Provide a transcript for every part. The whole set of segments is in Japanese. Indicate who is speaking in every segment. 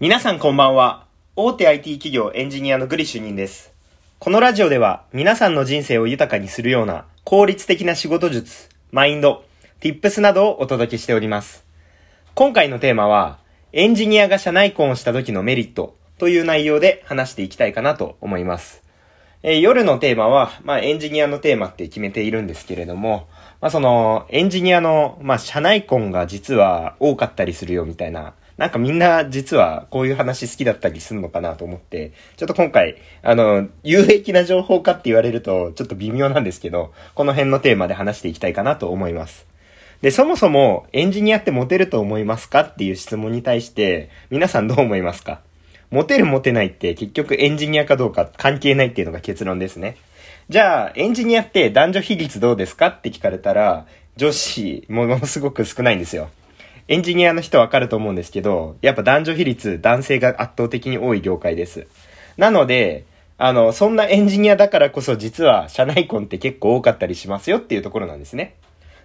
Speaker 1: 皆さんこんばんは。大手 IT 企業エンジニアのグリ主任です。このラジオでは皆さんの人生を豊かにするような効率的な仕事術、マインド、tips などをお届けしております。今回のテーマは、エンジニアが社内婚をした時のメリットという内容で話していきたいかなと思います。えー、夜のテーマは、まあ、エンジニアのテーマって決めているんですけれども、まあ、その、エンジニアの、まあ、社内婚が実は多かったりするよみたいななんかみんな実はこういう話好きだったりするのかなと思って、ちょっと今回、あの、有益な情報かって言われるとちょっと微妙なんですけど、この辺のテーマで話していきたいかなと思います。で、そもそもエンジニアってモテると思いますかっていう質問に対して、皆さんどう思いますか？モテるモテないって結局エンジニアかどうか関係ないっていうのが結論ですね。じゃあ、エンジニアって男女比率どうですかって聞かれたら、女子ものすごく少ないんですよ。エンジニアの人わかると思うんですけど、やっぱ男女比率、男性が圧倒的に多い業界です。なので、あの、そんなエンジニアだからこそ実は社内婚って結構多かったりしますよっていうところなんですね。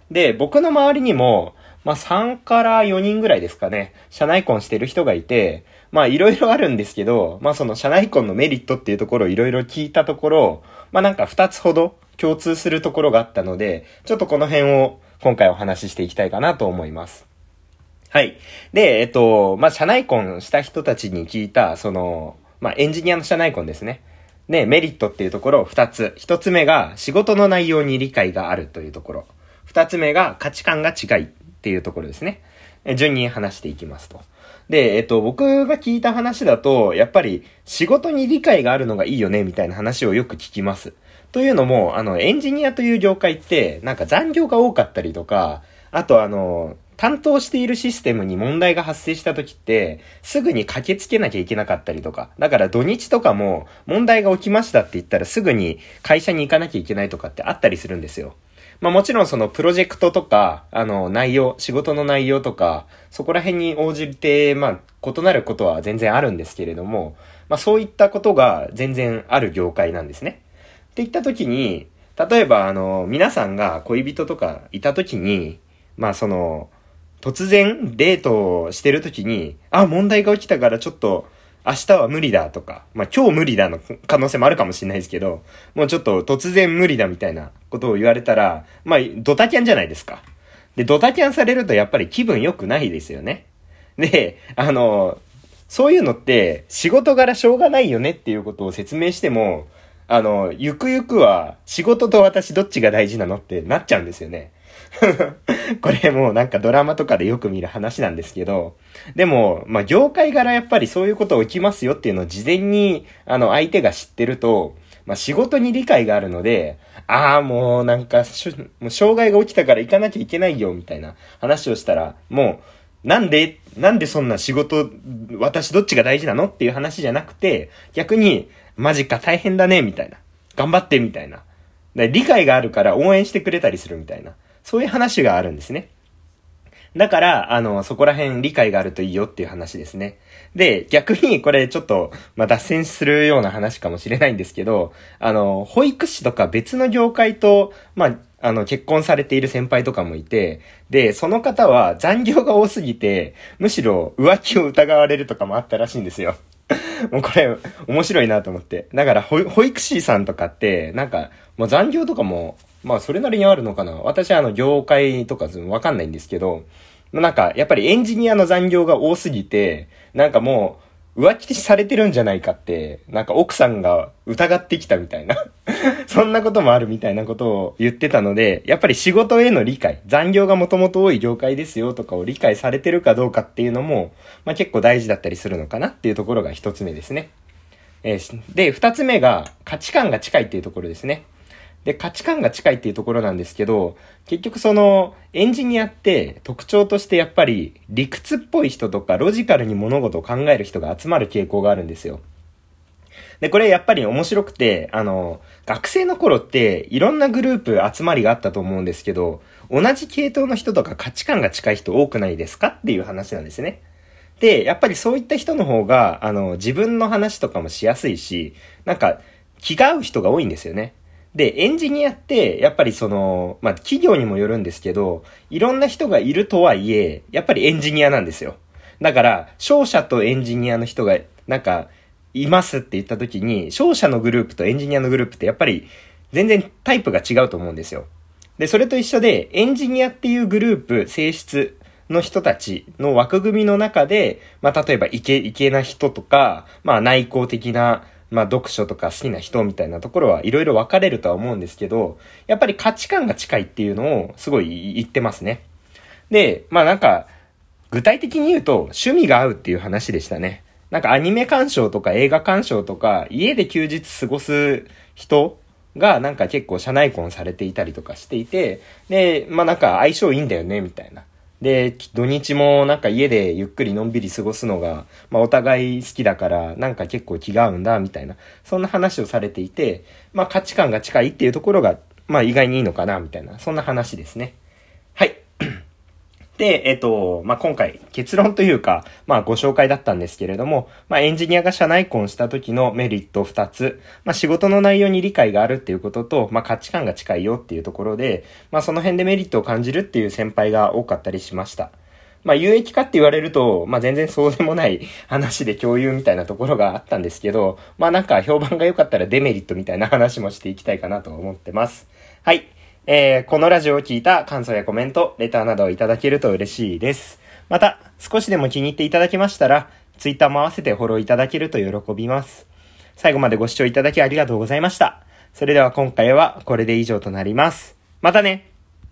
Speaker 1: で、僕の周りにも、まあ、3から4人ぐらいですかね、社内婚してる人がいて、まあ、いろいろあるんですけど、まあ、その社内婚のメリットっていうところをいろいろ聞いたところ、まあ、なんか2つほど共通するところがあったので、ちょっとこの辺を今回お話ししていきたいかなと思います。はい。で、えっと、まあ、社内婚した人たちに聞いた、その、まあ、エンジニアの社内婚ですね。ね、メリットっていうところを二つ。一つ目が仕事の内容に理解があるというところ。二つ目が価値観が違いっていうところですね。順に話していきますと。で、えっと、僕が聞いた話だと、やっぱり仕事に理解があるのがいいよね、みたいな話をよく聞きます。というのも、あの、エンジニアという業界って、なんか残業が多かったりとか、あとあの、担当しているシステムに問題が発生した時って、すぐに駆けつけなきゃいけなかったりとか、だから土日とかも問題が起きましたって言ったらすぐに会社に行かなきゃいけないとかってあったりするんですよ。まあもちろんそのプロジェクトとか、あの内容、仕事の内容とか、そこら辺に応じて、まあ異なることは全然あるんですけれども、まあそういったことが全然ある業界なんですね。って言った時に、例えばあの、皆さんが恋人とかいた時に、まあその、突然デートをしてる時に、あ、問題が起きたからちょっと明日は無理だとか、まあ今日無理だの可能性もあるかもしれないですけど、もうちょっと突然無理だみたいなことを言われたら、まあドタキャンじゃないですか。で、ドタキャンされるとやっぱり気分良くないですよね。で、あの、そういうのって仕事柄しょうがないよねっていうことを説明しても、あの、ゆくゆくは仕事と私どっちが大事なのってなっちゃうんですよね。これもうなんかドラマとかでよく見る話なんですけど、でも、まあ、業界柄やっぱりそういうこと起きますよっていうのを事前に、あの、相手が知ってると、まあ、仕事に理解があるので、ああ、もうなんか、もう障害が起きたから行かなきゃいけないよ、みたいな話をしたら、もう、なんで、なんでそんな仕事、私どっちが大事なのっていう話じゃなくて、逆に、マジか大変だね、みたいな。頑張って、みたいな。理解があるから応援してくれたりするみたいな。そういう話があるんですね。だから、あの、そこら辺理解があるといいよっていう話ですね。で、逆にこれちょっと、まあ、脱線するような話かもしれないんですけど、あの、保育士とか別の業界と、まあ、あの、結婚されている先輩とかもいて、で、その方は残業が多すぎて、むしろ浮気を疑われるとかもあったらしいんですよ。もうこれ、面白いなと思って。だから保、育士さんとかって、なんか、もう残業とかも、まあそれなりにあるのかな。私はあの業界とかわかんないんですけど、なんかやっぱりエンジニアの残業が多すぎて、なんかもう浮気されてるんじゃないかって、なんか奥さんが疑ってきたみたいな そんなこともあるみたいなことを言ってたので、やっぱり仕事への理解、残業がもともと多い業界ですよとかを理解されてるかどうかっていうのも、まあ結構大事だったりするのかなっていうところが一つ目ですね。えー、で、二つ目が価値観が近いっていうところですね。で、価値観が近いっていうところなんですけど、結局その、エンジニアって特徴としてやっぱり理屈っぽい人とかロジカルに物事を考える人が集まる傾向があるんですよ。で、これやっぱり面白くて、あの、学生の頃っていろんなグループ集まりがあったと思うんですけど、同じ系統の人とか価値観が近い人多くないですか？っていう話なんですね。で、やっぱりそういった人の方が、あの、自分の話とかもしやすいし、なんか、気が合う人が多いんですよね。で、エンジニアって、やっぱりその、まあ、企業にもよるんですけど、いろんな人がいるとはいえ、やっぱりエンジニアなんですよ。だから、商社とエンジニアの人が、なんか、いますって言った時に、商社のグループとエンジニアのグループってやっぱり全然タイプが違うと思うんですよ。で、それと一緒で、エンジニアっていうグループ、性質の人たちの枠組みの中で、まあ、例えばイケ、イケな人とか、まあ、内向的な、まあ、読書とか好きな人みたいなところはいろいろ分かれるとは思うんですけど、やっぱり価値観が近いっていうのをすごい言ってますね。で、まあなんか、具体的に言うと趣味が合うっていう話でしたね。なんかアニメ鑑賞とか映画鑑賞とか、家で休日過ごす人がなんか結構社内婚されていたりとかしていて、で、まあなんか相性いいんだよね、みたいな。で、土日もなんか家でゆっくりのんびり過ごすのが、まあお互い好きだからなんか結構気が合うんだ、みたいな。そんな話をされていて、まあ価値観が近いっていうところが、まあ意外にいいのかな、みたいな。そんな話ですね。で、えっと、まあ、今回結論というか、まあ、ご紹介だったんですけれども、まあ、エンジニアが社内婚した時のメリット2つ、まあ、仕事の内容に理解があるっていうことと、まあ、価値観が近いよっていうところで、まあ、その辺でメリットを感じるっていう先輩が多かったりしました。まあ、有益かって言われると、まあ、全然そうでもない 話で共有みたいなところがあったんですけど、まあ、なんか評判が良かったらデメリットみたいな話もしていきたいかなと思ってます。はい。えー、このラジオを聞いた感想やコメント、レターなどをいただけると嬉しいです。また、少しでも気に入っていただけましたら、ツイッターも合わせてフォローいただけると喜びます。最後までご視聴いただきありがとうございました。それでは今回はこれで以上となります。またね